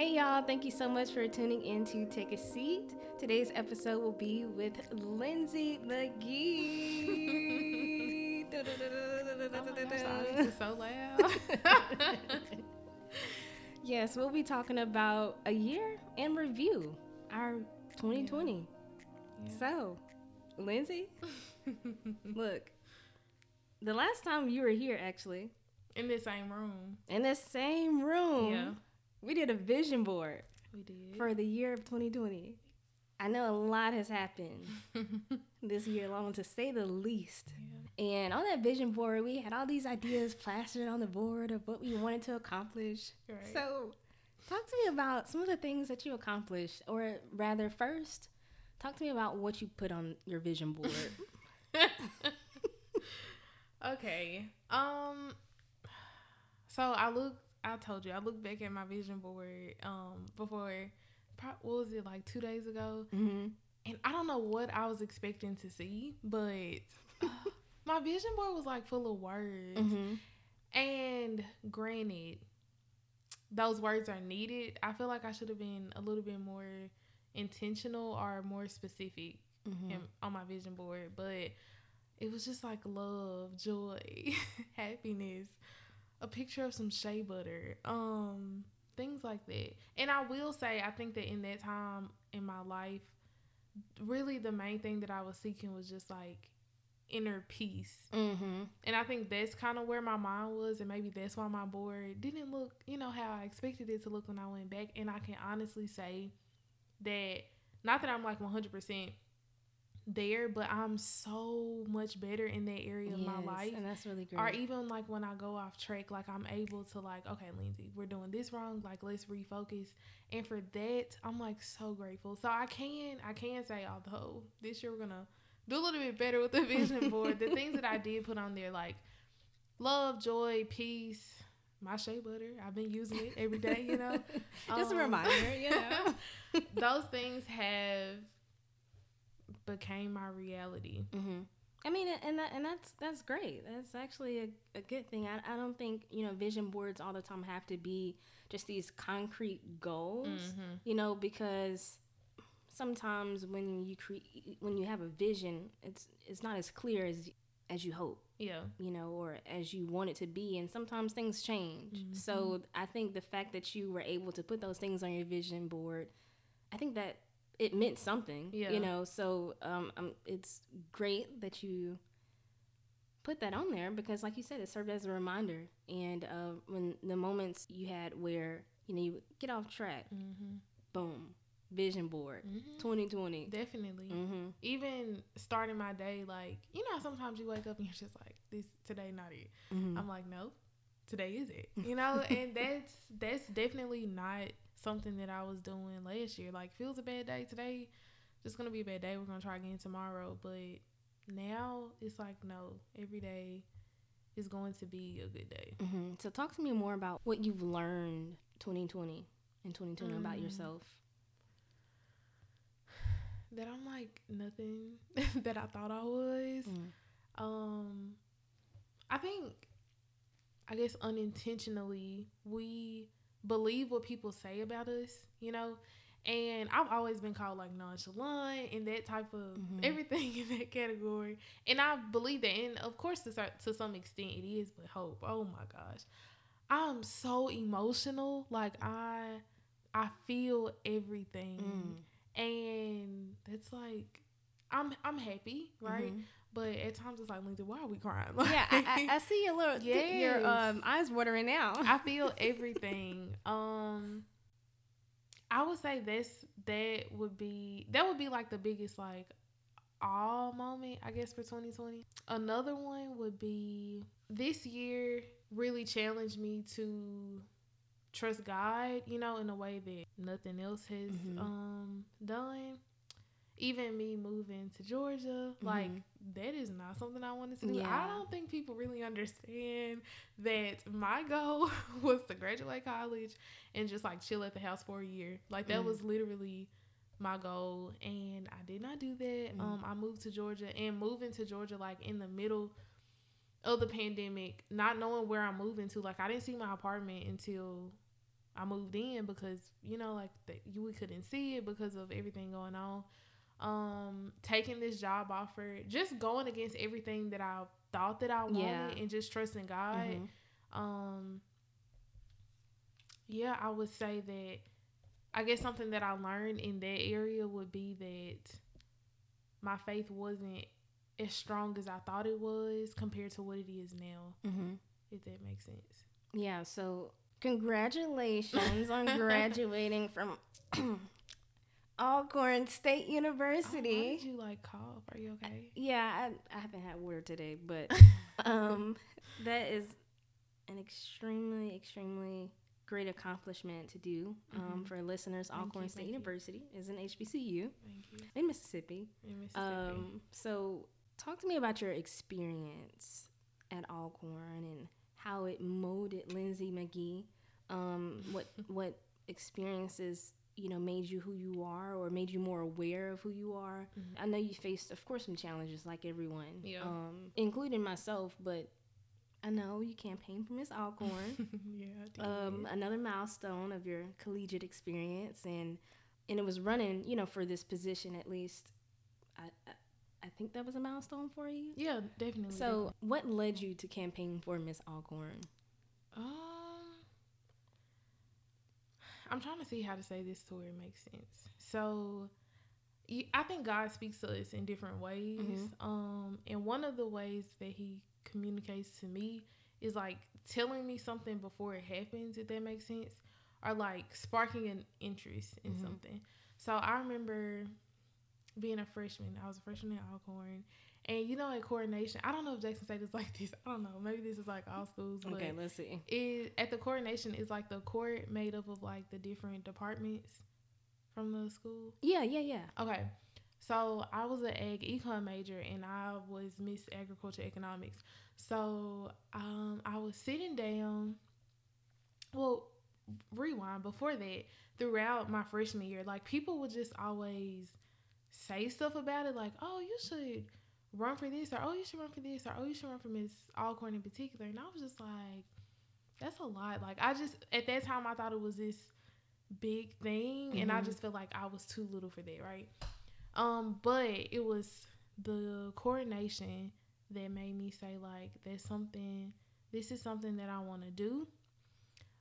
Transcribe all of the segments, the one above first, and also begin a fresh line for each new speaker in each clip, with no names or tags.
Hey y'all, thank you so much for tuning in to Take a Seat. Today's episode will be with Lindsay McGee.
oh my gosh, this so loud.
yes, we'll be talking about a year in review, our 2020. Yeah. Yeah. So, Lindsay, look, the last time you were here, actually,
in the same room,
in the same room, yeah we did a vision board.
We did.
For the year of 2020. I know a lot has happened this year long, to say the least. Yeah. And on that vision board, we had all these ideas plastered on the board of what we wanted to accomplish. Right. So, talk to me about some of the things that you accomplished, or rather, first, talk to me about what you put on your vision board.
okay. Um. So I looked I told you I looked back at my vision board um before what was it like two days ago, mm-hmm. and I don't know what I was expecting to see, but uh, my vision board was like full of words, mm-hmm. and granted, those words are needed. I feel like I should have been a little bit more intentional or more specific mm-hmm. in, on my vision board, but it was just like love, joy, happiness a picture of some shea butter, um, things like that. And I will say, I think that in that time in my life, really the main thing that I was seeking was just like inner peace. Mm-hmm. And I think that's kind of where my mind was, and maybe that's why my board didn't look, you know, how I expected it to look when I went back. And I can honestly say that, not that I'm like 100% there, but I'm so much better in that area yes, of my life.
And that's really great.
Or even like when I go off track, like I'm able to like, okay, Lindsay, we're doing this wrong. Like let's refocus. And for that, I'm like so grateful. So I can I can say although this year we're gonna do a little bit better with the vision board. the things that I did put on there, like love, joy, peace, my shea butter. I've been using it every day, you know.
Just um, a reminder, you know.
those things have became my reality.
Mm-hmm. I mean, and that, and that's that's great. That's actually a, a good thing. I, I don't think you know vision boards all the time have to be just these concrete goals. Mm-hmm. You know, because sometimes when you create when you have a vision, it's it's not as clear as as you hope.
Yeah.
You know, or as you want it to be, and sometimes things change. Mm-hmm. So I think the fact that you were able to put those things on your vision board, I think that it meant something. Yeah. You know, so um, um, it's great that you put that on there because, like you said, it served as a reminder. And uh, when the moments you had where you know you get off track, mm-hmm. boom, vision board, mm-hmm. 2020.
Definitely. Mm-hmm. Even starting my day, like you know, sometimes you wake up and you're just like, "This today not it." Mm-hmm. I'm like, "No, today is it." You know, and that's that's definitely not something that I was doing last year. Like, feels a bad day today, just gonna be a bad day. We're gonna try again tomorrow. But now it's like, no, every day is going to be a good day.
Mm-hmm. So, talk to me more about what you've learned 2020 and 2020 mm. about yourself.
That I'm like nothing that I thought I was. Mm. Um, I think, I guess unintentionally, we believe what people say about us, you know. And I've always been called like nonchalant and that type of mm-hmm. everything in that category. And I believe that, and of course, to, to some extent, it is. But hope, oh my gosh, I'm so emotional. Like I, I feel everything, mm. and it's like I'm I'm happy, right? Mm-hmm. But at times it's like, Lindsay, why are we crying?
Like, yeah, I, I, see your little, yes. your um, eyes watering now.
I feel everything. um, I would say this that would be that would be like the biggest like all moment I guess for 2020. Another one would be this year really challenged me to trust God, you know, in a way that nothing else has mm-hmm. um done even me moving to Georgia, mm-hmm. like that is not something I wanted to do. Yeah. I don't think people really understand that my goal was to graduate college and just like chill at the house for a year. Like that mm. was literally my goal and I did not do that. Mm. Um I moved to Georgia and moving to Georgia like in the middle of the pandemic, not knowing where I'm moving to. Like I didn't see my apartment until I moved in because you know like the, we couldn't see it because of everything going on. Um, taking this job offer, just going against everything that I thought that I wanted, yeah. and just trusting God. Mm-hmm. Um, yeah, I would say that. I guess something that I learned in that area would be that my faith wasn't as strong as I thought it was compared to what it is now. Mm-hmm. If that makes sense.
Yeah. So congratulations on graduating from Alcorn State University. Oh,
why did you like cough? Are you okay?
Yeah, I, I haven't had water today, but um, that is an extremely, extremely great accomplishment to do um, mm-hmm. for listeners. Thank Alcorn you, State University you. is an HBCU in Mississippi.
In Mississippi. Um,
so, talk to me about your experience at Alcorn and how it molded Lindsay McGee. Um, what what experiences you know made you who you are or made you more aware of who you are mm-hmm. i know you faced of course some challenges like everyone yeah. um, including myself but I know you campaigned for Miss Alcorn.
yeah,
um, another milestone of your collegiate experience, and and it was running, you know, for this position at least. I, I, I think that was a milestone for you.
Yeah, definitely.
So, what led you to campaign for Miss Alcorn?
Um, I'm trying to see how to say this to where it makes sense. So, I think God speaks to us in different ways. Mm-hmm. Um, and one of the ways that He communicates to me is like telling me something before it happens, if that makes sense, or like sparking an interest in mm-hmm. something. So I remember being a freshman. I was a freshman at Alcorn. And you know, at coronation, I don't know if Jackson State is like this. I don't know. Maybe this is like all schools.
okay, let's see.
It, at the coronation, it's like the court made up of like the different departments from the school.
Yeah, yeah, yeah.
Okay. So I was an ag econ major and I was Miss Agriculture Economics. So um, I was sitting down. Well, rewind before that. Throughout my freshman year, like people would just always say stuff about it, like, "Oh, you should run for this," or "Oh, you should run for this," or "Oh, you should run for Miss Alcorn in particular." And I was just like, "That's a lot." Like I just at that time I thought it was this big thing, mm-hmm. and I mm-hmm. just felt like I was too little for that, right? Um, but it was the coronation that made me say like that's something this is something that I want to do.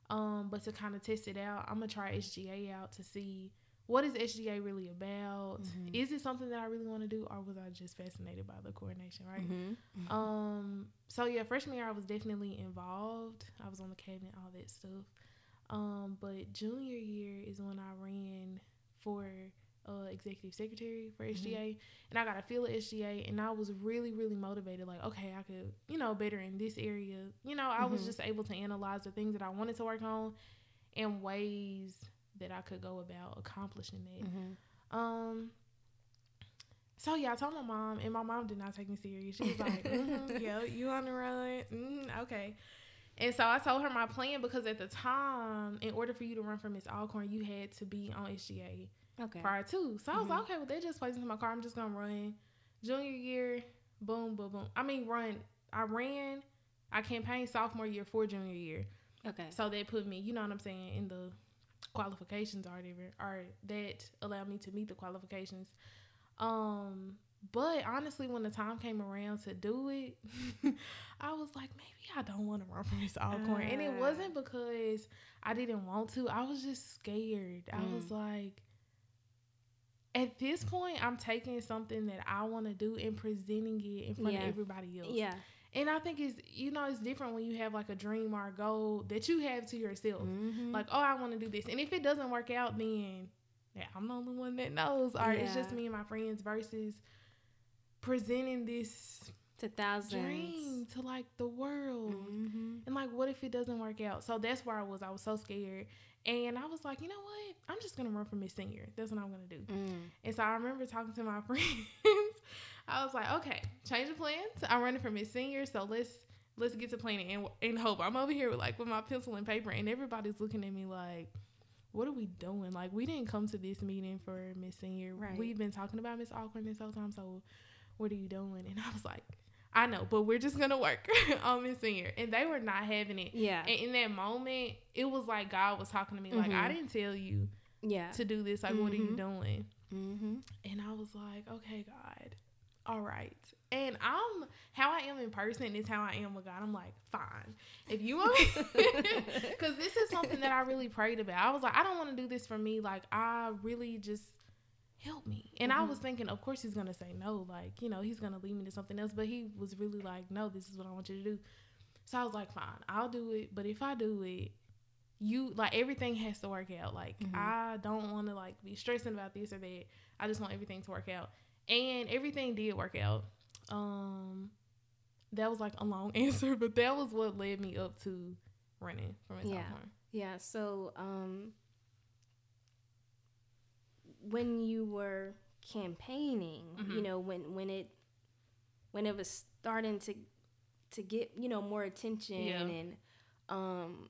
Um, but to kind of test it out, I'm gonna try SGA out to see what is SGA really about. Mm-hmm. Is it something that I really want to do, or was I just fascinated by the coronation? Right. Mm-hmm. Mm-hmm. Um. So yeah, freshman year I was definitely involved. I was on the cabinet, all that stuff. Um. But junior year is when I ran for uh, executive secretary for SGA, mm-hmm. and I got a feel of SGA, and I was really, really motivated. Like, okay, I could, you know, better in this area. You know, I mm-hmm. was just able to analyze the things that I wanted to work on, and ways that I could go about accomplishing it. Mm-hmm. Um. So yeah, I told my mom, and my mom did not take me serious. She was like, mm-hmm, "Yeah, you on the run? Mm, okay." And so I told her my plan because at the time, in order for you to run for Miss Alcorn, you had to be on SGA
okay.
prior to. So I was mm-hmm. like, okay, well, they just placed into my car. I'm just gonna run. Junior year, boom, boom, boom. I mean, run. I ran. I campaigned sophomore year for junior year.
Okay.
So they put me, you know what I'm saying, in the qualifications or whatever, or that allowed me to meet the qualifications. Um, but honestly, when the time came around to do it, I was like, maybe I don't want to run for Miss Alcorn. Uh. And it wasn't ah. because I didn't want to. I was just scared. Mm. I was mm. like, at this point, I'm taking something that I want to do and presenting it in front yeah. of everybody else.
Yeah.
And I think it's you know it's different when you have like a dream or a goal that you have to yourself. Mm-hmm. Like, oh, I want to do this, and if it doesn't work out, then yeah, I'm the only one that knows. Or yeah. it's just me and my friends versus presenting this
to thousands
dream to like the world. Mm-hmm. And like, what if it doesn't work out? So that's where I was. I was so scared. And I was like, you know what? I'm just gonna run for Miss Senior. That's what I'm gonna do. Mm. And so I remember talking to my friends. I was like, okay, change of plans. I'm running for Miss Senior, so let's let's get to planning and and hope. I'm over here with like with my pencil and paper, and everybody's looking at me like, what are we doing? Like we didn't come to this meeting for Miss Senior. Right. We've been talking about Miss Alcorn this whole time. So what are you doing? And I was like, I know, but we're just gonna work on Miss Senior. And they were not having it. Yeah. And in that moment, it was like God was talking to me, mm-hmm. like, I mm-hmm. didn't tell you yeah. to do this. Like, mm-hmm. what are you mm-hmm. doing? Mm-hmm. And I was like, okay, God, all right. And I'm how I am in person is how I am with God. I'm like, fine. If you want because this is something that I really prayed about. I was like, I don't want to do this for me. Like, I really just help me. And mm-hmm. I was thinking, of course he's gonna say no, like, you know, he's gonna lead me to something else. But he was really like, No, this is what I want you to do. So I was like, Fine, I'll do it. But if I do it, you like everything has to work out. Like mm-hmm. I don't wanna like be stressing about this or that. I just want everything to work out. And everything did work out. Um that was like a long answer, but that was what led me up to running from
yeah. Yeah. So um when you were campaigning, mm-hmm. you know, when when it when it was starting to to get, you know, more attention yeah. and um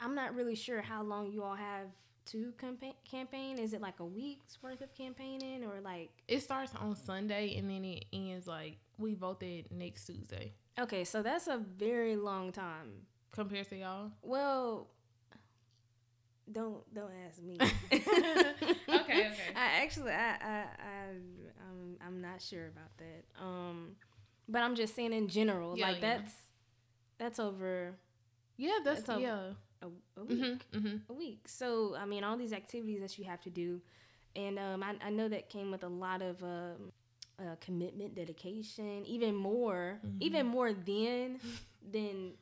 I'm not really sure how long you all have to campaign campaign. Is it like a week's worth of campaigning or like
It starts on Sunday and then it ends like we voted next Tuesday.
Okay, so that's a very long time
compared to y'all.
Well, don't don't ask me. okay, okay. I actually I I I I'm I'm not sure about that. Um, but I'm just saying in general, yeah, like yeah. that's that's over.
Yeah, that's, that's yeah.
A, a mm-hmm, week, mm-hmm, mm-hmm. a week. So I mean, all these activities that you have to do, and um, I, I know that came with a lot of um, uh, commitment, dedication, even more, mm-hmm. even more then than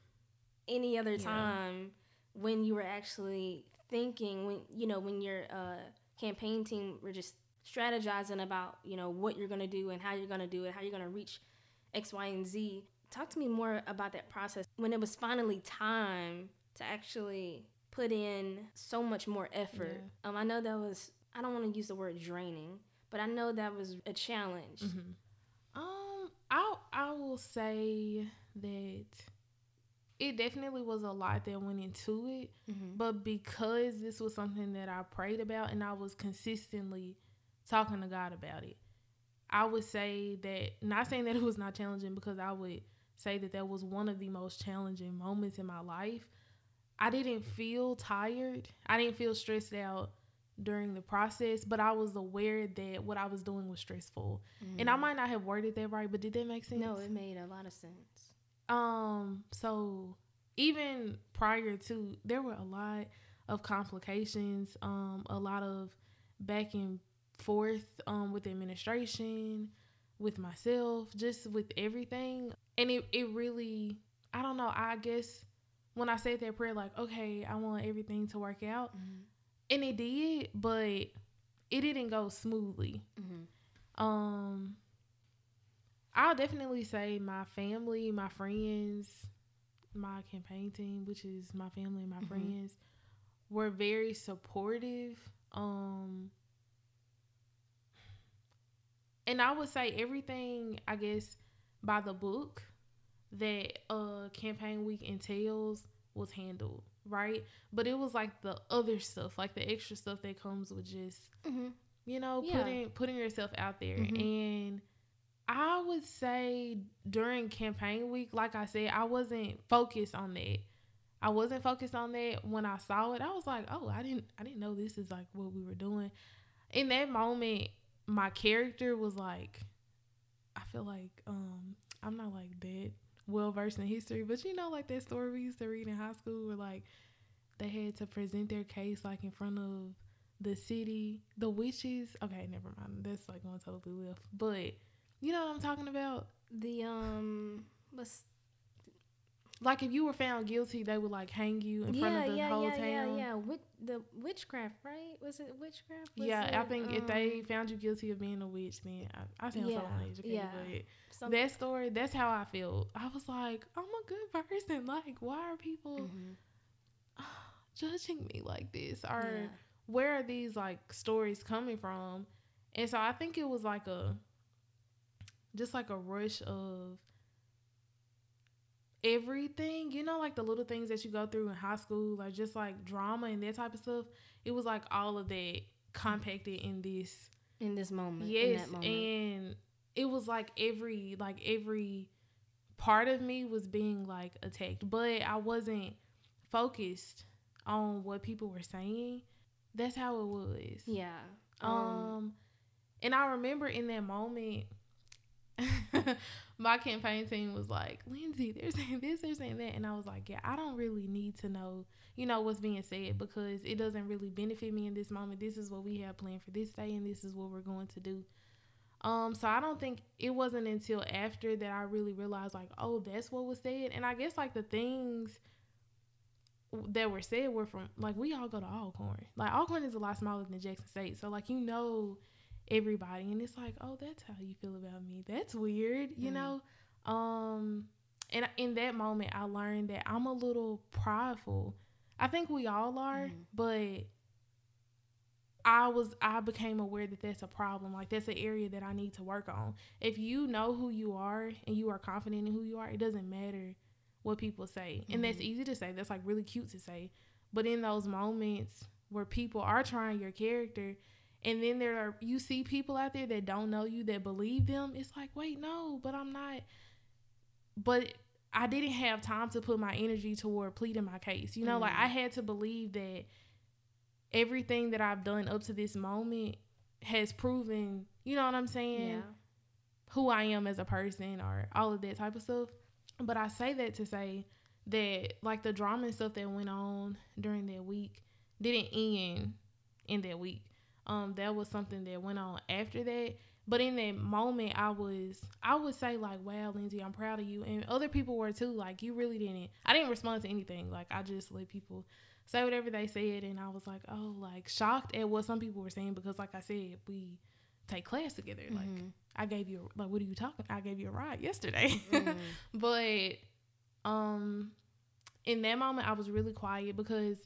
any other time yeah. when you were actually thinking when you know when your uh, campaign team were just strategizing about you know what you're going to do and how you're going to do it, how you're going to reach X, Y, and Z. Talk to me more about that process when it was finally time to actually put in so much more effort. Yeah. Um, I know that was I don't want to use the word draining, but I know that was a challenge.
Mm-hmm. Um, I I will say that it definitely was a lot that went into it. Mm-hmm. But because this was something that I prayed about and I was consistently talking to God about it, I would say that, not saying that it was not challenging, because I would say that that was one of the most challenging moments in my life. I didn't feel tired, I didn't feel stressed out during the process, but I was aware that what I was doing was stressful. Mm-hmm. And I mm. might not have worded that right, but did that make sense?
No, it made a lot of sense.
Um, so even prior to there were a lot of complications, um, a lot of back and forth um with the administration, with myself, just with everything. And it, it really I don't know, I guess when I said that prayer, like, okay, I want everything to work out. Mm-hmm. And it did, but it didn't go smoothly. Mm-hmm. Um I'll definitely say my family, my friends, my campaign team, which is my family and my mm-hmm. friends, were very supportive. Um, and I would say everything, I guess, by the book that uh campaign week entails was handled right but it was like the other stuff like the extra stuff that comes with just mm-hmm. you know yeah. putting putting yourself out there mm-hmm. and I would say during campaign week, like I said, I wasn't focused on that. I wasn't focused on that when I saw it. I was like, "Oh, I didn't I didn't know this is like what we were doing." In that moment, my character was like I feel like um I'm not like that well versed in history, but you know like that story we used to read in high school where like they had to present their case like in front of the city, the witches. Okay, never mind. That's like going totally left. But you know what I'm talking about?
The um, what's
like if you were found guilty, they would like hang you in yeah, front of the
yeah,
whole
yeah,
town.
Yeah, yeah, With the witchcraft, right? Was it witchcraft? Was
yeah,
it,
I think um, if they um, found you guilty of being a witch, then I, I sound yeah, so uneducated, yeah. but that story, that's how I feel. I was like, I'm a good person. Like, why are people mm-hmm. judging me like this? Or where are these like stories coming from? And so I think it was like a just like a rush of everything, you know, like the little things that you go through in high school, like just like drama and that type of stuff. It was like all of that compacted in this
in this moment.
Yes,
moment.
and it was like every like every part of me was being like attacked, but I wasn't focused on what people were saying. That's how it was.
Yeah.
Um, um and I remember in that moment my campaign team was like, Lindsay, they're saying this, they're saying that. And I was like, yeah, I don't really need to know, you know, what's being said because it doesn't really benefit me in this moment. This is what we have planned for this day and this is what we're going to do. Um, so I don't think it wasn't until after that I really realized like, oh, that's what was said. And I guess like the things that were said were from like we all go to Alcorn. Like Alcorn is a lot smaller than Jackson State. So like you know everybody and it's like, oh, that's how you feel about me. That's weird, you mm. know? Um and in that moment I learned that I'm a little prideful. I think we all are, mm. but I was I became aware that that's a problem. Like that's an area that I need to work on. If you know who you are and you are confident in who you are, it doesn't matter what people say. Mm-hmm. And that's mm-hmm. easy to say. That's like really cute to say. But in those moments where people are trying your character and then there are you see people out there that don't know you that believe them, it's like, "Wait, no, but I'm not but I didn't have time to put my energy toward pleading my case. You know, mm-hmm. like I had to believe that everything that I've done up to this moment has proven, you know what I'm saying? Yeah. Who I am as a person or all of that type of stuff. But I say that to say that like the drama and stuff that went on during that week didn't end in that week. Um, that was something that went on after that. But in that moment, I was, I would say like, "Wow, Lindsay, I'm proud of you," and other people were too. Like, you really didn't. I didn't respond to anything. Like, I just let people say whatever they said, and I was like, oh, like shocked at what some people were saying because, like I said, we take class together. Mm-hmm. Like I gave you like, what are you talking? I gave you a ride yesterday, mm-hmm. but um, in that moment, I was really quiet because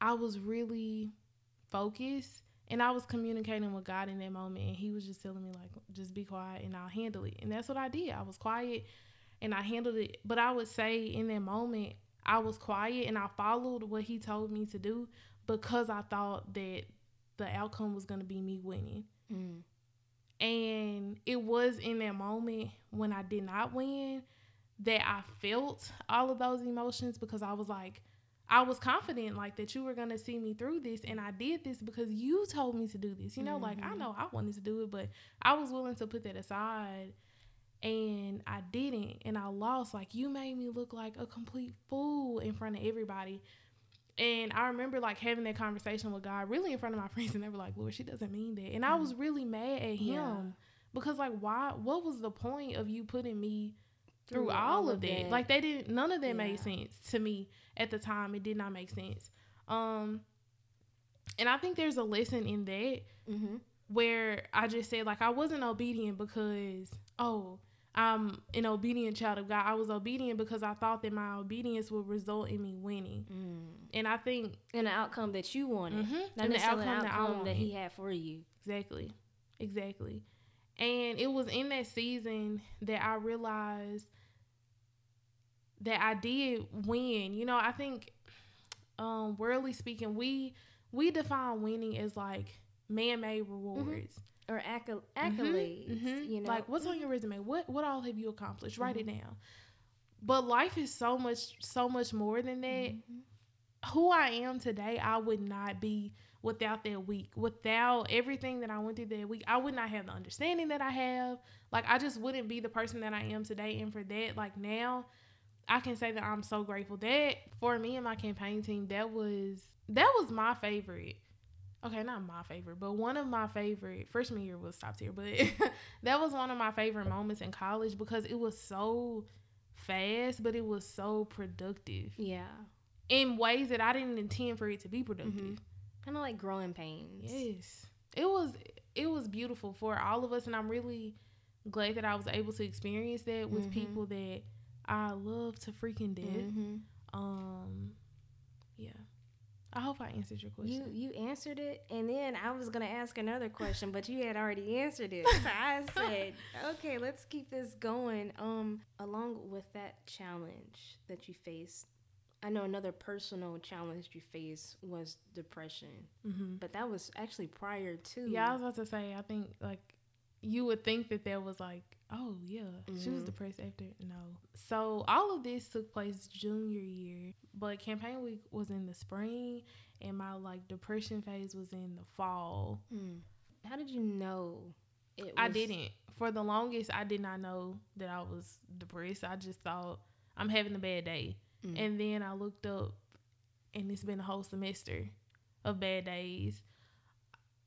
I was really focused and I was communicating with God in that moment, and He was just telling me like, just be quiet and I'll handle it, and that's what I did. I was quiet and I handled it. But I would say in that moment, I was quiet and I followed what he told me to do because I thought that the outcome was going to be me winning. Mm. And it was in that moment when I did not win that I felt all of those emotions because I was like, I was confident like that you were gonna see me through this, and I did this because you told me to do this. You know, mm-hmm. like I mm-hmm. know I wanted to do it, but I was willing to put that aside and I didn't and I lost. Like you made me look like a complete fool in front of everybody. And I remember like having that conversation with God really in front of my friends and they were like, Lord, she doesn't mean that. And I was mm-hmm. really mad at him yeah. because like why what was the point of you putting me through, through all, all, of that? that? Like they didn't none of that yeah. made sense to me at the time. It did not make sense. Um and I think there's a lesson in that mm-hmm. where I just said like I wasn't obedient because oh I'm an obedient child of God. I was obedient because I thought that my obedience would result in me winning. Mm. And I think
in the outcome that you wanted, mm-hmm. not
in
the outcome, outcome that, wanted. that He had for you.
Exactly, exactly. And it was in that season that I realized that I did win. You know, I think, um, worldly speaking, we we define winning as like man-made rewards. Mm-hmm
or mm-hmm. accolades. Mm-hmm. You know,
like what's on your resume? What what all have you accomplished? Write it mm-hmm. down. But life is so much so much more than that. Mm-hmm. Who I am today, I would not be without that week. Without everything that I went through that week, I would not have the understanding that I have. Like I just wouldn't be the person that I am today. And for that, like now, I can say that I'm so grateful. That for me and my campaign team, that was that was my favorite okay, not my favorite, but one of my favorite freshman year was top tier, but that was one of my favorite moments in college because it was so fast, but it was so productive.
Yeah.
In ways that I didn't intend for it to be productive. Mm-hmm.
Kind of like growing pains.
Yes. It was it was beautiful for all of us and I'm really glad that I was able to experience that with mm-hmm. people that I love to freaking death. Mm-hmm. Um yeah. I hope I answered your question.
You you answered it, and then I was gonna ask another question, but you had already answered it. So I said, okay, let's keep this going. Um, along with that challenge that you faced, I know another personal challenge you faced was depression, mm-hmm. but that was actually prior to.
Yeah, I was about to say. I think like you would think that there was like, oh yeah, mm-hmm. she was mm-hmm. depressed after. No. So all of this took place junior year, but campaign week was in the spring, and my like depression phase was in the fall.
Mm. How did you know?
Was... I didn't. For the longest, I did not know that I was depressed. I just thought I'm having a bad day, mm. and then I looked up, and it's been a whole semester of bad days,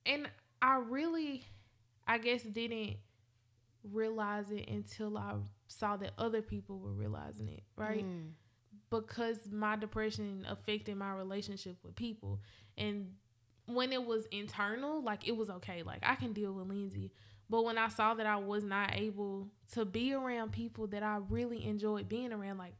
and I really I guess didn't realize it until I saw that other people were realizing it, right? Mm. Because my depression affected my relationship with people. And when it was internal, like it was okay. Like I can deal with Lindsay. But when I saw that I was not able to be around people that I really enjoyed being around, like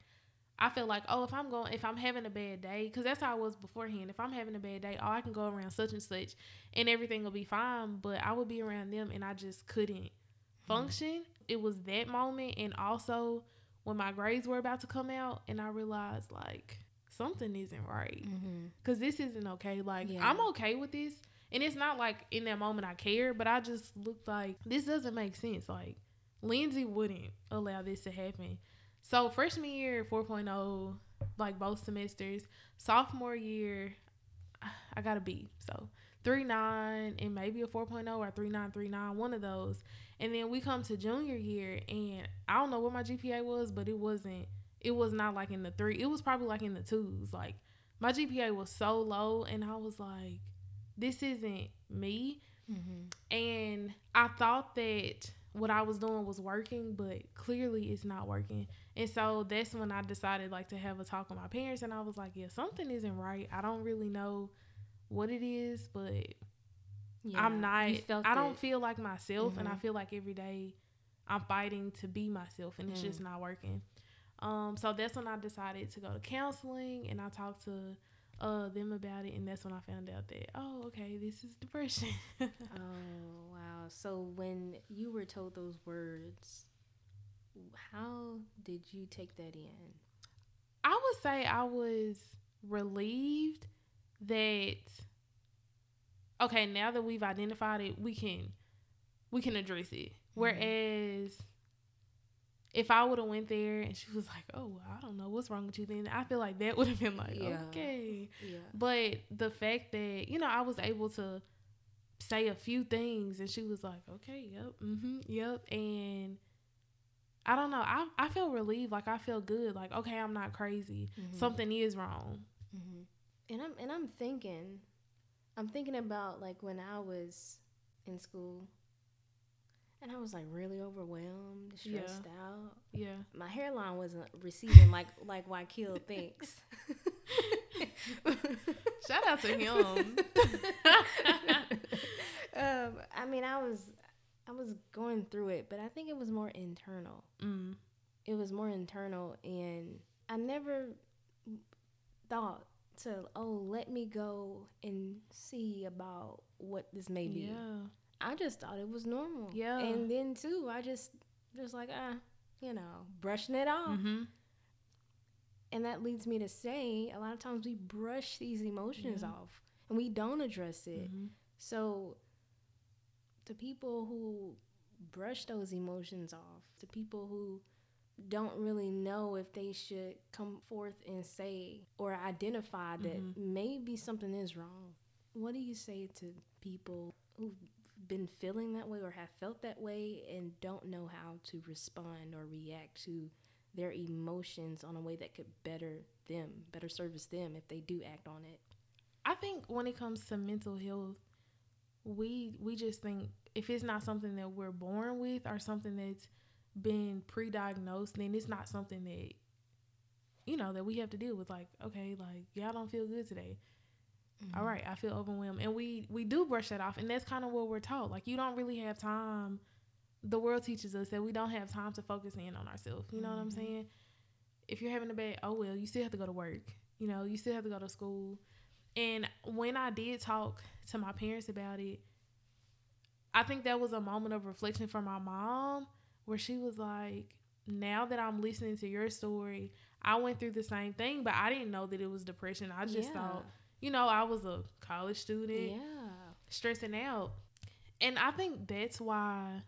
I feel like, oh, if I'm going, if I'm having a bad day, because that's how I was beforehand. If I'm having a bad day, oh, I can go around such and such, and everything will be fine. But I would be around them, and I just couldn't mm-hmm. function. It was that moment, and also when my grades were about to come out, and I realized like something isn't right, because mm-hmm. this isn't okay. Like yeah. I'm okay with this, and it's not like in that moment I care, but I just looked like this doesn't make sense. Like Lindsay wouldn't allow this to happen so freshman year 4.0, like both semesters. Sophomore year, I got a B. So three nine and maybe a 4.0 or three nine three nine, one of those. And then we come to junior year, and I don't know what my GPA was, but it wasn't. It was not like in the three. It was probably like in the twos. Like my GPA was so low, and I was like, "This isn't me." Mm-hmm. And I thought that what I was doing was working, but clearly it's not working. And so that's when I decided like to have a talk with my parents and I was like, yeah, something isn't right. I don't really know what it is, but yeah, I'm not I don't feel like myself mm-hmm. and I mm-hmm. feel like every day I'm fighting to be myself and it's mm. just not working. Um so that's when I decided to go to counseling and I talked to uh them about it and that's when I found out that oh okay this is depression.
oh wow. So when you were told those words, how did you take that in?
I would say I was relieved that okay, now that we've identified it, we can we can address it. Mm-hmm. Whereas if I would have went there and she was like, "Oh, I don't know what's wrong with you," then I feel like that would have been like, yeah. okay. Yeah. But the fact that you know I was able to say a few things and she was like, "Okay, yep, mm-hmm, yep," and I don't know. I I feel relieved. Like I feel good. Like okay, I'm not crazy. Mm-hmm. Something is wrong.
Mm-hmm. And I'm and I'm thinking, I'm thinking about like when I was in school and I was like really overwhelmed, stressed
yeah.
out.
Yeah.
My hairline wasn't receding like like Wakil thinks.
Shout out to him.
um, I mean, I was I was going through it, but I think it was more internal. Mm. It was more internal, and I never thought to oh let me go and see about what this may be.
Yeah.
I just thought it was normal.
Yeah.
And then too, I just just like ah, you know, brushing it off. Mm-hmm. And that leads me to say a lot of times we brush these emotions yeah. off and we don't address it. Mm-hmm. So to people who brush those emotions off, to people who don't really know if they should come forth and say or identify that mm-hmm. maybe something is wrong. What do you say to people who've been feeling that way or have felt that way and don't know how to respond or react to their emotions on a way that could better them, better service them if they do act on it?
I think when it comes to mental health, we we just think if it's not something that we're born with or something that's been pre-diagnosed, then it's not something that you know that we have to deal with. Like, okay, like y'all don't feel good today. Mm-hmm. All right, I feel overwhelmed, and we we do brush that off, and that's kind of what we're taught. Like, you don't really have time. The world teaches us that we don't have time to focus in on ourselves. You know mm-hmm. what I'm mm-hmm. saying? If you're having a bad, oh well, you still have to go to work. You know, you still have to go to school. And when I did talk to my parents about it, I think that was a moment of reflection for my mom where she was like, now that I'm listening to your story, I went through the same thing, but I didn't know that it was depression. I just yeah. thought, you know, I was a college student,
yeah,
stressing out. And I think that's why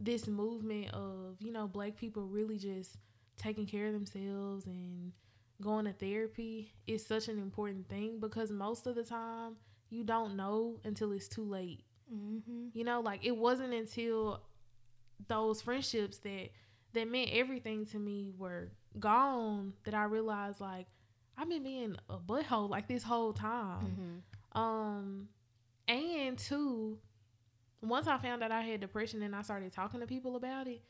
this movement of you know black people really just taking care of themselves and going to therapy is such an important thing because most of the time you don't know until it's too late. Mm-hmm. You know, like it wasn't until those friendships that that meant everything to me were gone that I realized like I've been being a butthole like this whole time. Mm-hmm. Um, and two, once I found out I had depression and I started talking to people about it,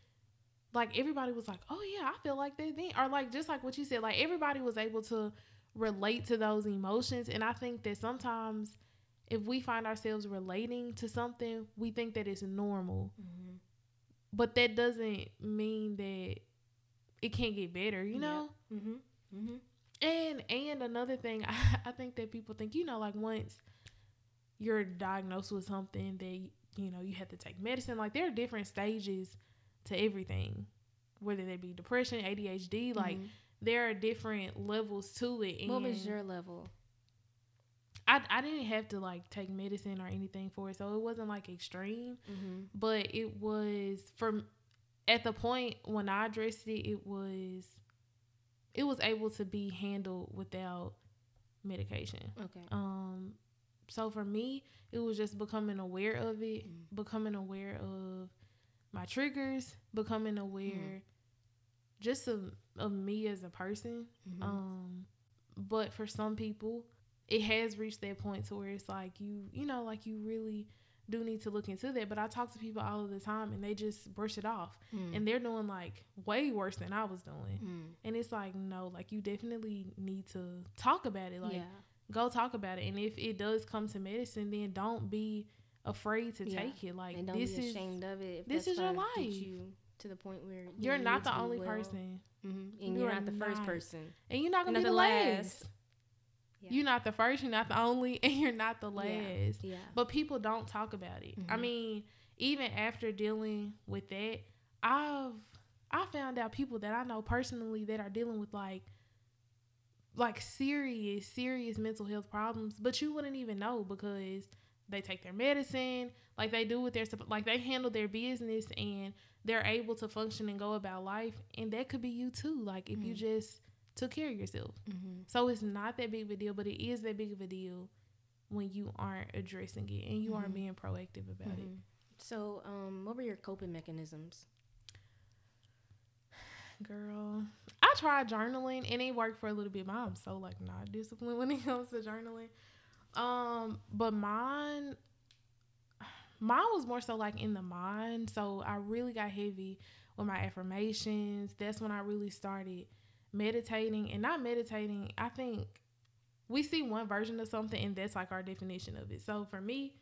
like everybody was like, "Oh yeah, I feel like that then," or like just like what you said, like everybody was able to relate to those emotions, and I think that sometimes if we find ourselves relating to something, we think that it's normal, mm-hmm. but that doesn't mean that it can't get better, you know. Mm-hmm. Mm-hmm. And and another thing, I, I think that people think, you know, like once you're diagnosed with something that you know you have to take medicine, like there are different stages to everything, whether they be depression, ADHD, like mm-hmm. there are different levels to it.
what was your level?
I, I didn't have to like take medicine or anything for it, so it wasn't like extreme, mm-hmm. but it was from at the point when I addressed it, it was it was able to be handled without medication. Okay. Um so for me, it was just becoming aware of it, mm. becoming aware of my triggers, becoming aware mm. just of, of me as a person. Mm-hmm. Um but for some people, it has reached that point to where it's like you, you know, like you really do need to look into that. But I talk to people all of the time and they just brush it off. Mm. And they're doing like way worse than I was doing. Mm. And it's like, no, like you definitely need to talk about it. Like yeah. go talk about it. And if it does come to medicine, then don't be afraid to yeah. take it. Like and don't this be ashamed is, of it. this is your life. You
to the point where
you are not the only well. person.
Mm-hmm. And you you're not the first person.
And you're not gonna be the last. last. Yeah. You're not the first, you're not the only, and you're not the last. Yeah. yeah. But people don't talk about it. Mm-hmm. I mean, even after dealing with that, I've I found out people that I know personally that are dealing with like like serious, serious mental health problems, but you wouldn't even know because they take their medicine, like they do with their like they handle their business and they're able to function and go about life, and that could be you too. Like if mm-hmm. you just took care of yourself. Mm-hmm. So it's not that big of a deal, but it is that big of a deal when you aren't addressing it and you mm-hmm. aren't being proactive about mm-hmm. it.
So, um, what were your coping mechanisms?
Girl, I tried journaling and it worked for a little bit. I'm so like not disciplined when it comes to journaling. Um, but mine, mine was more so like in the mind. So I really got heavy with my affirmations. That's when I really started meditating and not meditating, I think we see one version of something and that's like our definition of it. So for me,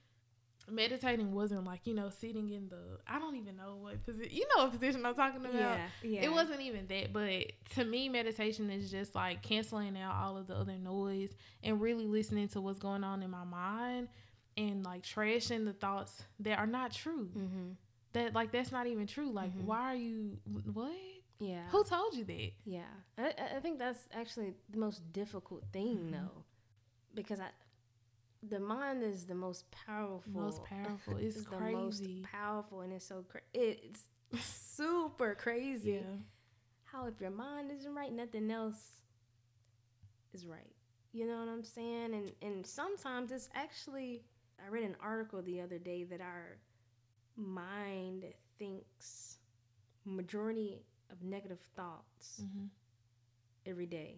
meditating wasn't like, you know, sitting in the I don't even know what position you know what position I'm talking about. Yeah, yeah. It wasn't even that, but to me meditation is just like canceling out all of the other noise and really listening to what's going on in my mind and like trashing the thoughts that are not true. Mm-hmm. That like that's not even true. Like mm-hmm. why are you what? Yeah. Who told you that?
Yeah. I, I think that's actually the most difficult thing, mm-hmm. though, because I, the mind is the most powerful.
Most powerful. It's, it's crazy. the most
powerful, and it's so cra- it's super crazy. Yeah. How if your mind isn't right, nothing else is right. You know what I'm saying? And and sometimes it's actually I read an article the other day that our mind thinks majority of negative thoughts mm-hmm. every day.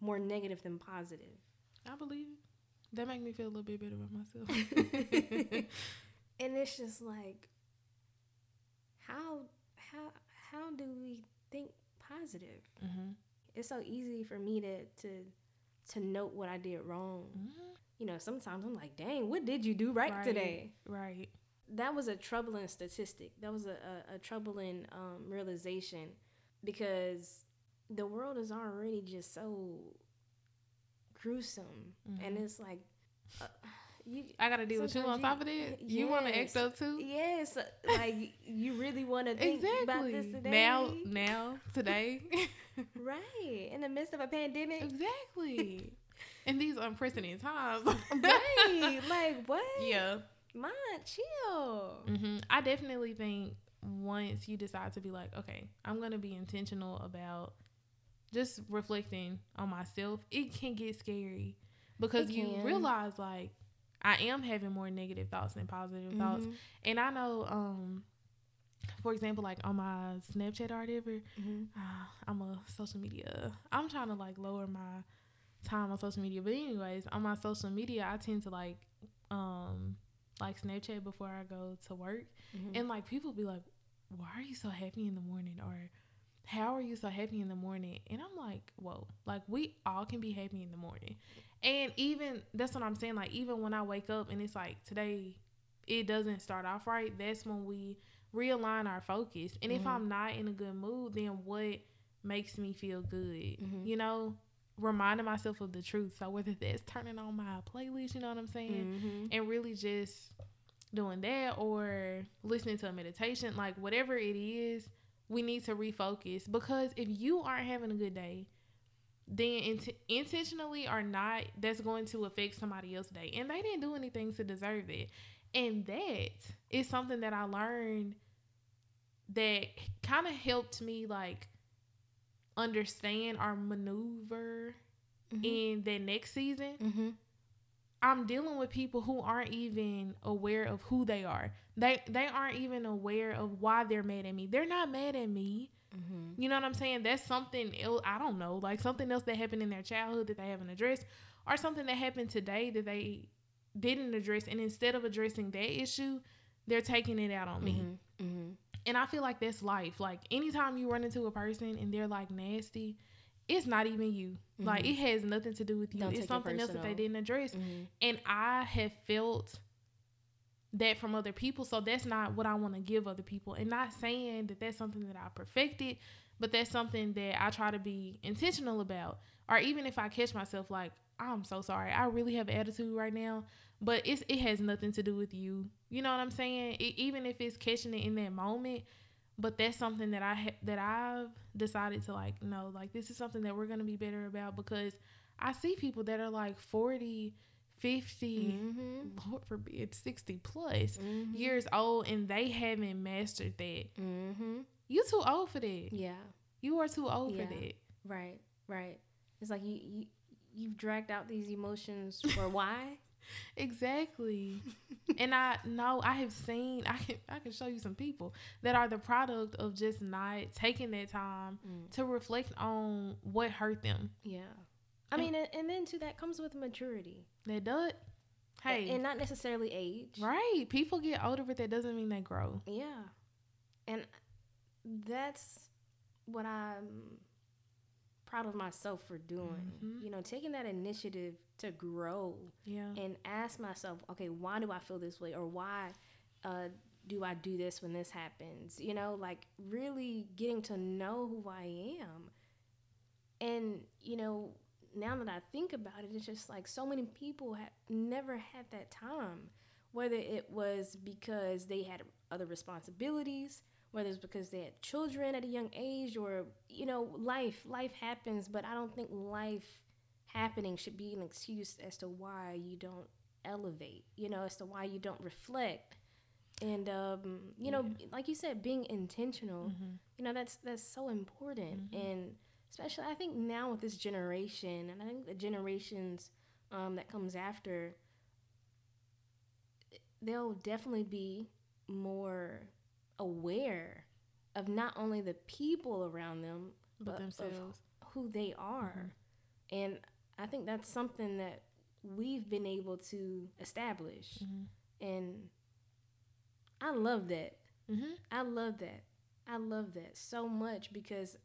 More negative than positive.
I believe it. That make me feel a little bit better about myself.
and it's just like how how how do we think positive? Mm-hmm. It's so easy for me to to to note what I did wrong. Mm-hmm. You know, sometimes I'm like, "Dang, what did you do right, right today?"
Right
that was a troubling statistic. That was a, a, a troubling um, realization because the world is already just so gruesome, mm-hmm. and it's like. Uh,
you, I gotta deal with you on top of that. You yes, want to act up too?
Yes, like you really want to think exactly. about this today.
Now, now, today,
right in the midst of a pandemic.
Exactly. in these unprecedented times,
right? Like what?
Yeah,
Mine, chill.
Mm-hmm. I definitely think once you decide to be like, okay, I'm gonna be intentional about just reflecting on myself, it can get scary because you realize like I am having more negative thoughts than positive mm-hmm. thoughts, and I know, um, for example, like on my Snapchat or whatever, mm-hmm. uh, I'm a social media. I'm trying to like lower my time on social media, but anyways, on my social media, I tend to like um like Snapchat before I go to work, mm-hmm. and like people be like, "Why are you so happy in the morning?" or "How are you so happy in the morning?" And I'm like, "Whoa!" Like we all can be happy in the morning, and even that's what I'm saying. Like even when I wake up and it's like today, it doesn't start off right. That's when we realign our focus. And mm-hmm. if I'm not in a good mood, then what makes me feel good? Mm-hmm. You know, reminding myself of the truth. So whether that's turning on my playlist, you know what I'm saying, mm-hmm. and really just doing that or listening to a meditation, like whatever it is, we need to refocus because if you aren't having a good day, then int- intentionally or not, that's going to affect somebody else's day, and they didn't do anything to deserve it. And that is something that I learned that kind of helped me like understand or maneuver mm-hmm. in that next season, mm-hmm. I'm dealing with people who aren't even aware of who they are. They they aren't even aware of why they're mad at me. They're not mad at me. Mm-hmm. You know what I'm saying? That's something else. I don't know, like something else that happened in their childhood that they haven't addressed, or something that happened today that they didn't address. And instead of addressing that issue, they're taking it out on me. And I feel like that's life. Like anytime you run into a person and they're like nasty, it's not even you. Mm-hmm. Like it has nothing to do with you. Don't it's something it else that they didn't address. Mm-hmm. And I have felt that from other people. So that's not what I want to give other people. And not saying that that's something that I perfected, but that's something that I try to be intentional about. Or even if I catch myself like, I'm so sorry. I really have attitude right now but it's it has nothing to do with you. You know what I'm saying? It, even if it's catching it in that moment, but that's something that I ha- that I've decided to like no, like this is something that we're gonna be better about because I see people that are like 40, 50, mm-hmm. Lord forbid, 60 plus mm-hmm. years old and they haven't mastered that. Mm-hmm. You too old for that. Yeah. You are too old yeah. for that.
Right, right. It's like you, you you've dragged out these emotions for why?
exactly. and I know I have seen I can I can show you some people that are the product of just not taking that time mm. to reflect on what hurt them.
Yeah. I mean, and, and then too, that comes with maturity.
That does.
Hey, and not necessarily age.
Right. People get older, but that doesn't mean they grow.
Yeah. And that's what I'm proud of myself for doing. Mm-hmm. You know, taking that initiative to grow. Yeah. And ask myself, okay, why do I feel this way, or why uh, do I do this when this happens? You know, like really getting to know who I am. And you know, now that I think about it, it's just like so many people have never had that time. Whether it was because they had other responsibilities, whether it's because they had children at a young age or you know life life happens but i don't think life happening should be an excuse as to why you don't elevate you know as to why you don't reflect and um, you know yeah. like you said being intentional mm-hmm. you know that's that's so important mm-hmm. and especially i think now with this generation and i think the generations um, that comes after they'll definitely be more aware of not only the people around them, but, but themselves, who they are. Mm-hmm. And I think that's something that we've been able to establish. Mm-hmm. And I love that. Mm-hmm. I love that. I love that so much because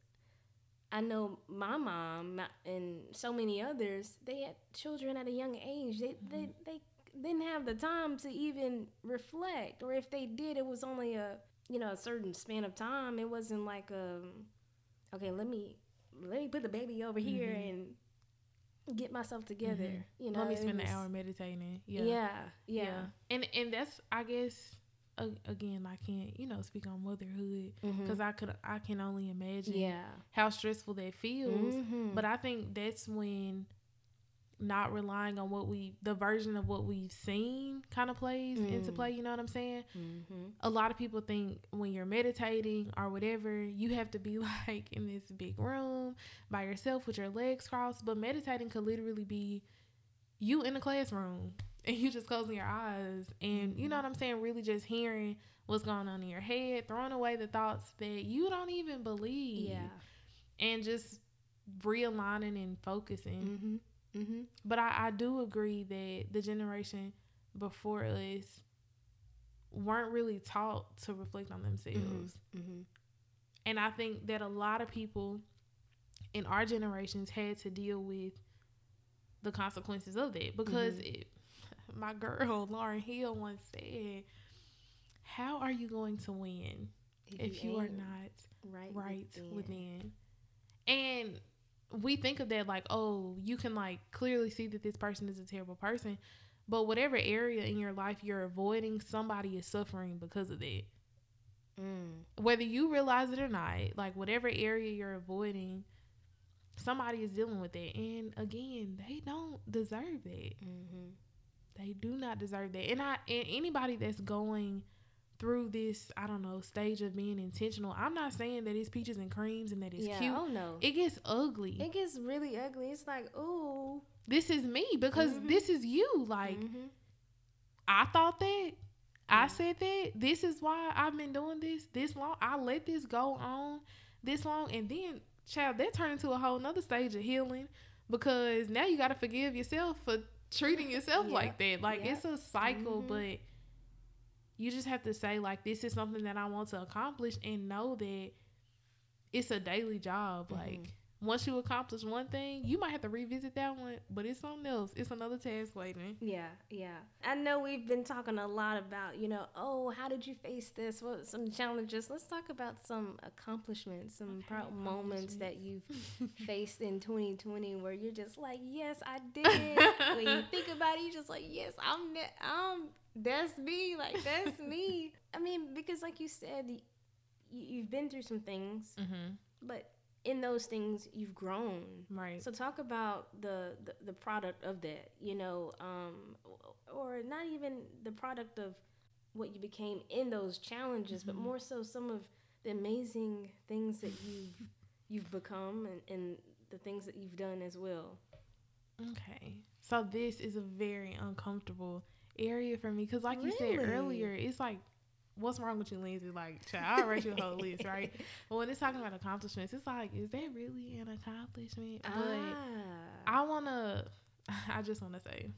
I know my mom and so many others, they had children at a young age. They, they, mm-hmm. they didn't have the time to even reflect. Or if they did, it was only a you know a certain span of time. It wasn't like um, okay, let me let me put the baby over mm-hmm. here and get myself together. Mm-hmm. You know,
let me spend was, an hour meditating.
Yeah. yeah, yeah, yeah,
and and that's I guess again I can't you know speak on motherhood because mm-hmm. I could I can only imagine
yeah
how stressful that feels. Mm-hmm. But I think that's when not relying on what we the version of what we've seen kind of plays mm. into play you know what i'm saying mm-hmm. a lot of people think when you're meditating or whatever you have to be like in this big room by yourself with your legs crossed but meditating could literally be you in a classroom and you just closing your eyes and you know mm-hmm. what i'm saying really just hearing what's going on in your head throwing away the thoughts that you don't even believe yeah and just realigning and focusing mm-hmm Mm-hmm. But I, I do agree that the generation before us weren't really taught to reflect on themselves. Mm-hmm. Mm-hmm. And I think that a lot of people in our generations had to deal with the consequences of that because mm-hmm. it, my girl Lauryn Hill once said, "How are you going to win if, if you, you are not right, right within. within?" And we think of that like, oh, you can like clearly see that this person is a terrible person. But whatever area in your life you're avoiding, somebody is suffering because of that. Mm. Whether you realize it or not, like whatever area you're avoiding, somebody is dealing with it. And again, they don't deserve it. Mm-hmm. They do not deserve that. And I and anybody that's going through this, I don't know, stage of being intentional. I'm not saying that it's peaches and creams and that it's yeah, cute. Oh no. It gets ugly.
It gets really ugly. It's like, ooh.
This is me because mm-hmm. this is you. Like mm-hmm. I thought that. I said that. This is why I've been doing this this long. I let this go on this long and then child, that turned into a whole nother stage of healing because now you gotta forgive yourself for treating yourself yeah. like that. Like yeah. it's a cycle, mm-hmm. but you just have to say like this is something that I want to accomplish and know that it's a daily job. Mm-hmm. Like once you accomplish one thing, you might have to revisit that one, but it's something else. It's another task waiting.
Yeah, yeah. I know we've been talking a lot about, you know, oh, how did you face this? What some challenges? Let's talk about some accomplishments, some proud moments that you've faced in 2020 where you're just like, yes, I did. when you think about it, you're just like, yes, I'm, ne- I'm that's me. Like that's me. I mean, because like you said, you, have been through some things, mm-hmm. but in those things you've grown. Right. So talk about the the, the product of that. You know, um, or not even the product of what you became in those challenges, mm-hmm. but more so some of the amazing things that you've you've become and, and the things that you've done as well.
Okay. So this is a very uncomfortable area for me because, like really? you said earlier, it's like, what's wrong with you, Lindsay? Like, child, I'll write you a whole list, right? But when it's talking about accomplishments, it's like, is that really an accomplishment? Ah. But I wanna, I just wanna say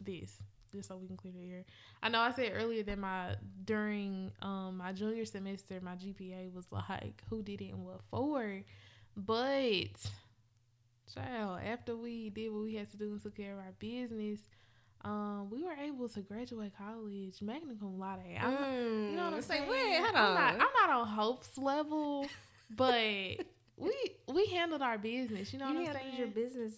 this. Just so we can clear the air. I know I said earlier that my during um my junior semester my GPA was like who did it and what for, but child after we did what we had to do and took care of our business, um, we were able to graduate college magna cum laude. I'm, mm, you know what I'm saying? Wait, hold on. I'm not, I'm not on Hope's level, but we we handled our business. You know you what I'm saying? Your business.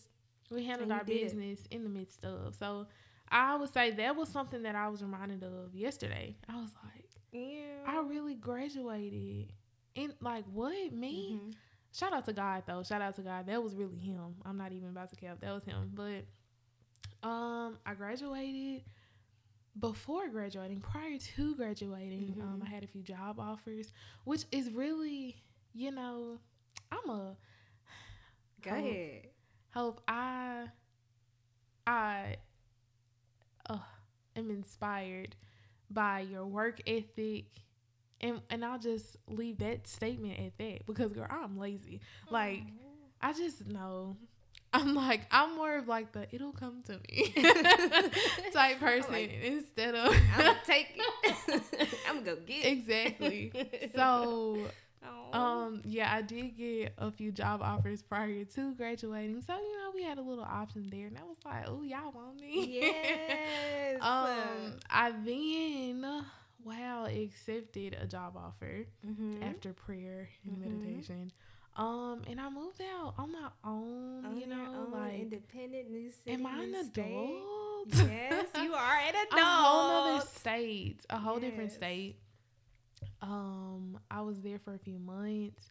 We handled our did. business in the midst of. So I would say that was something that I was reminded of yesterday. I was like, yeah, I really graduated. And like what me? Mm-hmm. Shout out to God though. Shout out to God. That was really him. I'm not even about to cap. That was him. But um, I graduated. Before graduating, prior to graduating, mm-hmm. um, I had a few job offers, which is really, you know, I'm a. Go hope, ahead. Hope I, I, uh, am inspired by your work ethic and and I'll just leave that statement at that because girl, I'm lazy. Like I just know I'm like I'm more of like the it'll come to me type person like, instead of
I'm gonna take it. I'm gonna go get
it. Exactly. So um yeah, I did get a few job offers prior to graduating. So, you know, we had a little option there and I was like, Oh, y'all want me? Yes. um I then wow accepted a job offer mm-hmm. after prayer and mm-hmm. meditation. Um, and I moved out on my own. On you know, own, like
independent new city.
Am I an adult?
Yes, you are an adult.
a whole other state, a whole yes. different state. Um, I was there for a few months,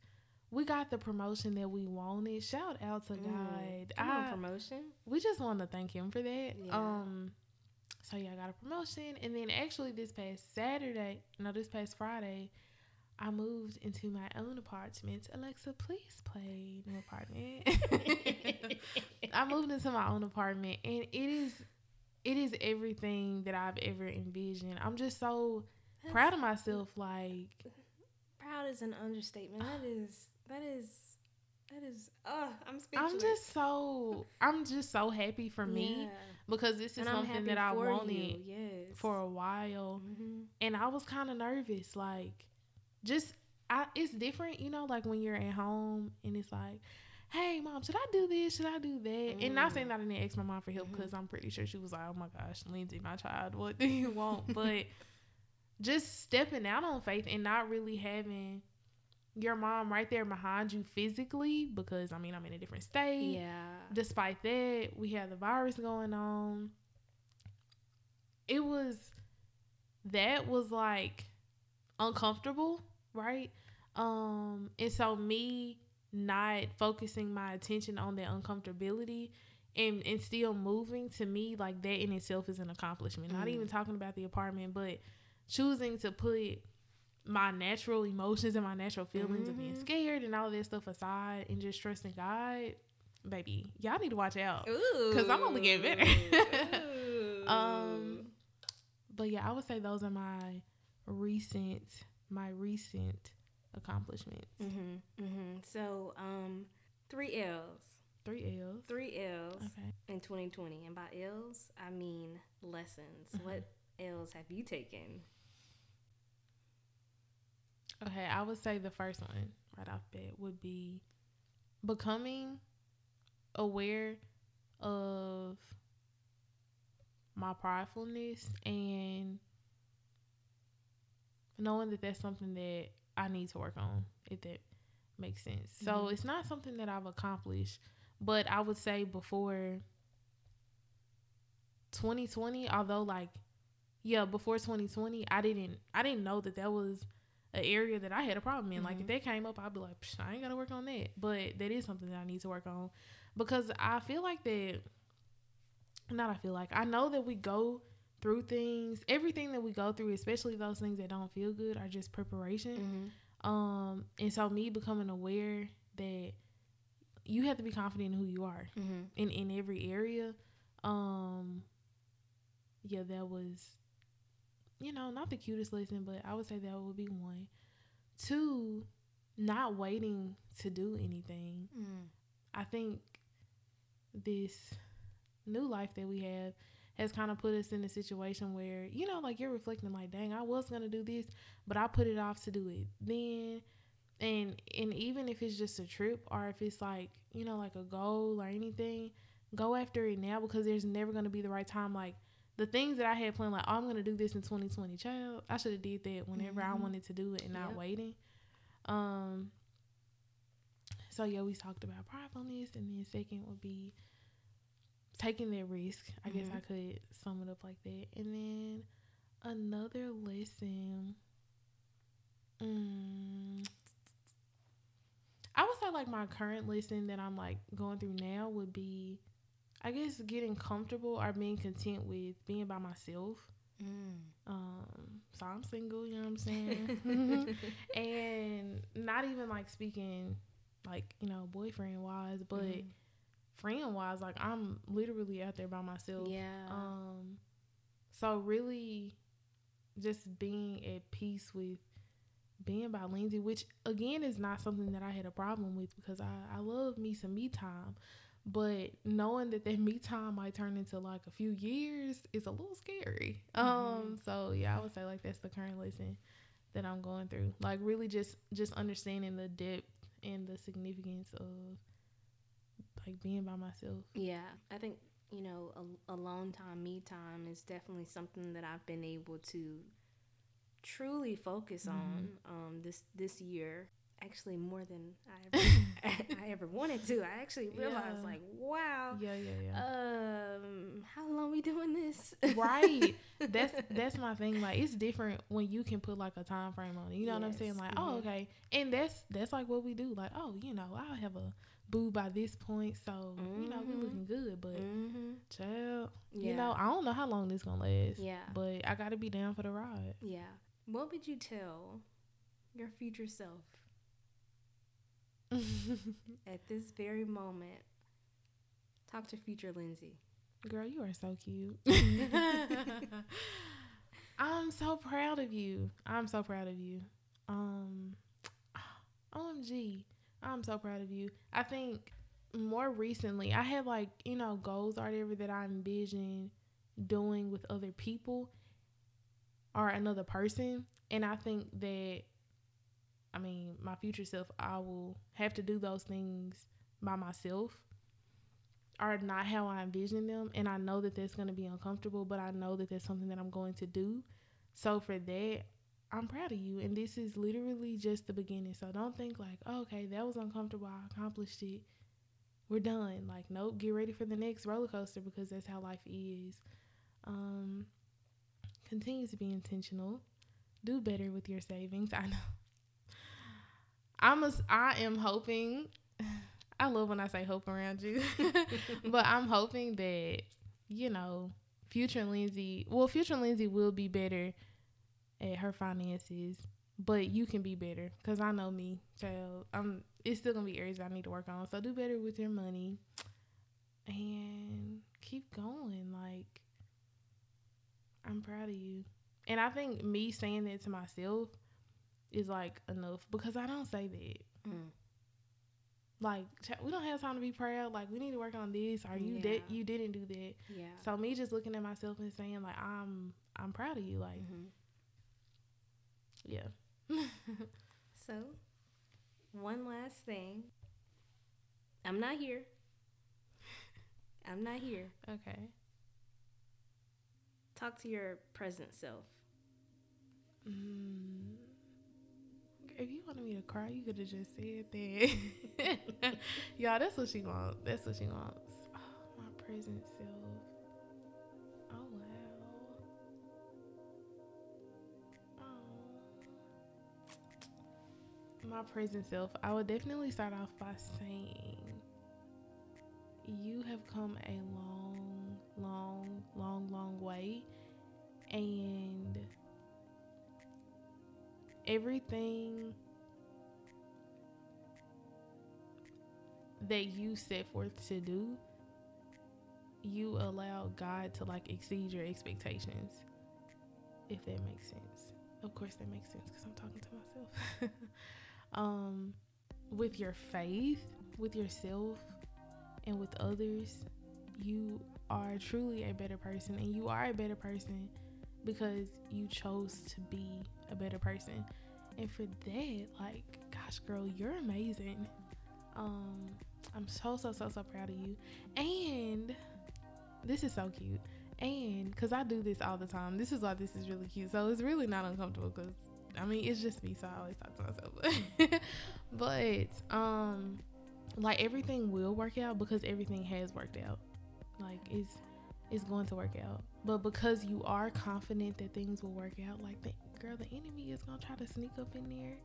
we got the promotion that we wanted. Shout out to mm. God.
I, promotion.
We just want to thank him for that. Yeah. Um so yeah, I got a promotion and then actually this past Saturday, no, this past Friday, I moved into my own apartment. Alexa, please play new apartment. I moved into my own apartment and it is it is everything that I've ever envisioned. I'm just so That's, proud of myself like
proud is an understatement. That is that is that is uh I'm speechless.
I'm just so I'm just so happy for me yeah. because this is and something that I wanted yes. for a while. Mm-hmm. And I was kind of nervous like just I it's different, you know, like when you're at home and it's like Hey mom, should I do this? Should I do that? Mm. And not saying that I didn't ask my mom for help because mm-hmm. I'm pretty sure she was like, "Oh my gosh, Lindsay, my child, what do you want?" but just stepping out on faith and not really having your mom right there behind you physically because I mean I'm in a different state.
Yeah.
Despite that, we had the virus going on. It was that was like uncomfortable, right? Um and so me not focusing my attention on that uncomfortability and and still moving to me like that in itself is an accomplishment. Mm. Not even talking about the apartment, but choosing to put my natural emotions and my natural feelings mm-hmm. of being mm-hmm. scared and all that stuff aside and just trusting God, baby, y'all need to watch out because I'm only getting better. um, but yeah, I would say those are my recent, my recent accomplishments.
Mm-hmm. Mm-hmm. So, um, three L's.
Three L's.
Three L's. Okay. In 2020, and by L's I mean lessons. Mm-hmm. What L's have you taken?
Okay, I would say the first one right off bat would be becoming aware of my pridefulness and knowing that that's something that I need to work on, if that makes sense. Mm-hmm. So it's not something that I've accomplished, but I would say before 2020, although like yeah, before 2020, I didn't I didn't know that that was an area that I had a problem in. Mm-hmm. Like if mm-hmm. that came up, I'd be like, I ain't gotta work on that. But that is something that I need to work on because I feel like that. Not I feel like I know that we go through things. Everything that we go through, especially those things that don't feel good, are just preparation. Mm-hmm. Um, and so me becoming aware that you have to be confident in who you are mm-hmm. in in every area. Um, yeah, that was you know, not the cutest lesson, but I would say that would be one. Two, not waiting to do anything. Mm. I think this new life that we have has kind of put us in a situation where, you know, like you're reflecting like, dang, I was gonna do this, but I put it off to do it then. And and even if it's just a trip or if it's like, you know, like a goal or anything, go after it now because there's never gonna be the right time. Like the things that I had planned, like, oh, I'm gonna do this in 2020. Child, I should have did that whenever mm-hmm. I wanted to do it and not waiting. Um. So yeah, we talked about pridefulness, and then second would be taking that risk. I mm-hmm. guess I could sum it up like that. And then another lesson. Mm, I would say like my current lesson that I'm like going through now would be I guess getting comfortable or being content with being by myself. Mm. Um, so I'm single, you know what I'm saying? and not even like speaking like, you know, boyfriend wise, but mm. Friend wise, like I'm literally out there by myself.
Yeah.
Um so really just being at peace with being by Lindsay, which again is not something that I had a problem with because I, I love me some me time. But knowing that that me time might turn into like a few years is a little scary. Mm-hmm. Um, so yeah, I would say like that's the current lesson that I'm going through. Like really just just understanding the depth and the significance of like being by myself.
Yeah, I think you know a, alone time, me time is definitely something that I've been able to truly focus mm-hmm. on um, this this year actually more than I ever, I ever wanted to. I actually realized, yeah. like, wow,
yeah, yeah, yeah.
Um, how long we doing this?
right. That's that's my thing. Like, it's different when you can put like a time frame on it. You know yes. what I'm saying? Like, oh, mm-hmm. oh, okay, and that's that's like what we do. Like, oh, you know, I'll have a boo by this point, so mm-hmm. you know we mm-hmm. looking good. But mm-hmm. child, yeah. you know, I don't know how long this gonna last.
Yeah,
but I got to be down for the ride.
Yeah. What would you tell your future self at this very moment. Talk to future Lindsay.
Girl, you are so cute. I'm so proud of you. I'm so proud of you. Um OMG. I'm so proud of you. I think more recently I had like, you know, goals or whatever that I envision doing with other people or another person. And I think that I mean, my future self, I will have to do those things by myself are not how I envision them. And I know that that's going to be uncomfortable, but I know that that's something that I'm going to do. So for that, I'm proud of you. And this is literally just the beginning. So don't think like, oh, okay, that was uncomfortable. I accomplished it. We're done. Like, nope, get ready for the next roller coaster because that's how life is. Um, continue to be intentional. Do better with your savings. I know I'm a, I am hoping. I love when I say hope around you, but I'm hoping that you know, future Lindsay. Well, future Lindsay will be better at her finances, but you can be better because I know me, child. I'm. It's still gonna be areas I need to work on. So do better with your money, and keep going. Like, I'm proud of you, and I think me saying that to myself is like enough because I don't say that. Mm. Like we don't have time to be proud. Like we need to work on this. Or you yeah. did you didn't do that.
Yeah.
So me just looking at myself and saying like I'm I'm proud of you. Like mm-hmm. Yeah.
so one last thing. I'm not here. I'm not here.
Okay.
Talk to your present self.
Mm if you wanted me to cry, you could have just said that. Y'all, that's what she wants. That's what she wants. Oh, my present self. My present self. I would definitely start off by saying you have come a long, long, long, long way, and everything that you set forth to do, you allow God to like exceed your expectations. If that makes sense. Of course that makes sense because I'm talking to myself. um with your faith, with yourself, and with others, you are truly a better person and you are a better person because you chose to be a better person. And for that, like, gosh, girl, you're amazing. Um, I'm so so so so proud of you. And this is so cute. And because I do this all the time, this is why this is really cute. So it's really not uncomfortable because I mean it's just me, so I always talk to myself. but um, like everything will work out because everything has worked out. Like it's it's going to work out. But because you are confident that things will work out, like the girl, the enemy is gonna try to sneak up in there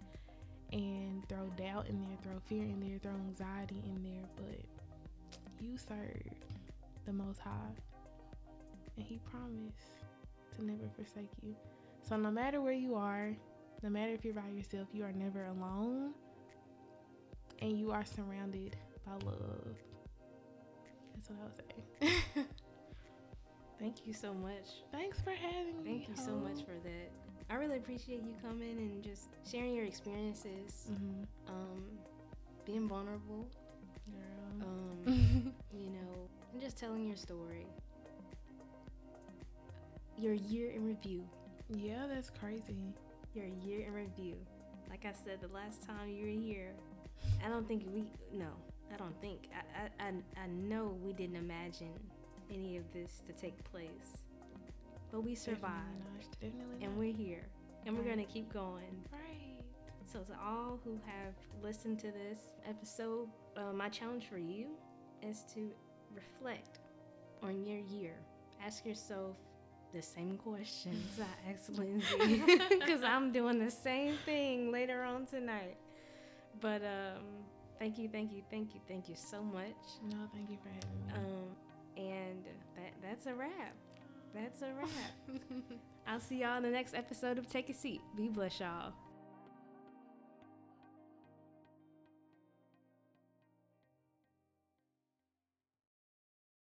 and throw doubt in there, throw fear in there, throw anxiety in there. But you serve the Most High, and He promised to never forsake you. So no matter where you are, no matter if you're by yourself, you are never alone, and you are surrounded by love. That's what I would say.
Thank you so much.
Thanks for having
me. Thank you so much for that. I really appreciate you coming and just sharing your experiences, mm-hmm. um, being vulnerable, um, you know, and just telling your story. Your year in review.
Yeah, that's crazy.
Your year in review. Like I said, the last time you were here, I don't think we. No, I don't think. I I I, know we didn't imagine any of this to take place. But we survived. Definitely not. Definitely and we're here. And we're going to keep going.
Right.
So, to all who have listened to this episode, uh, my challenge for you is to reflect on your year. Ask yourself the same questions I asked Lindsay because I'm doing the same thing later on tonight. But um, thank you, thank you, thank you, thank you so much.
No, thank you for having me.
Um, and that that's a wrap. That's a wrap. I'll see y'all in the next episode of Take a Seat. Be blessed, y'all.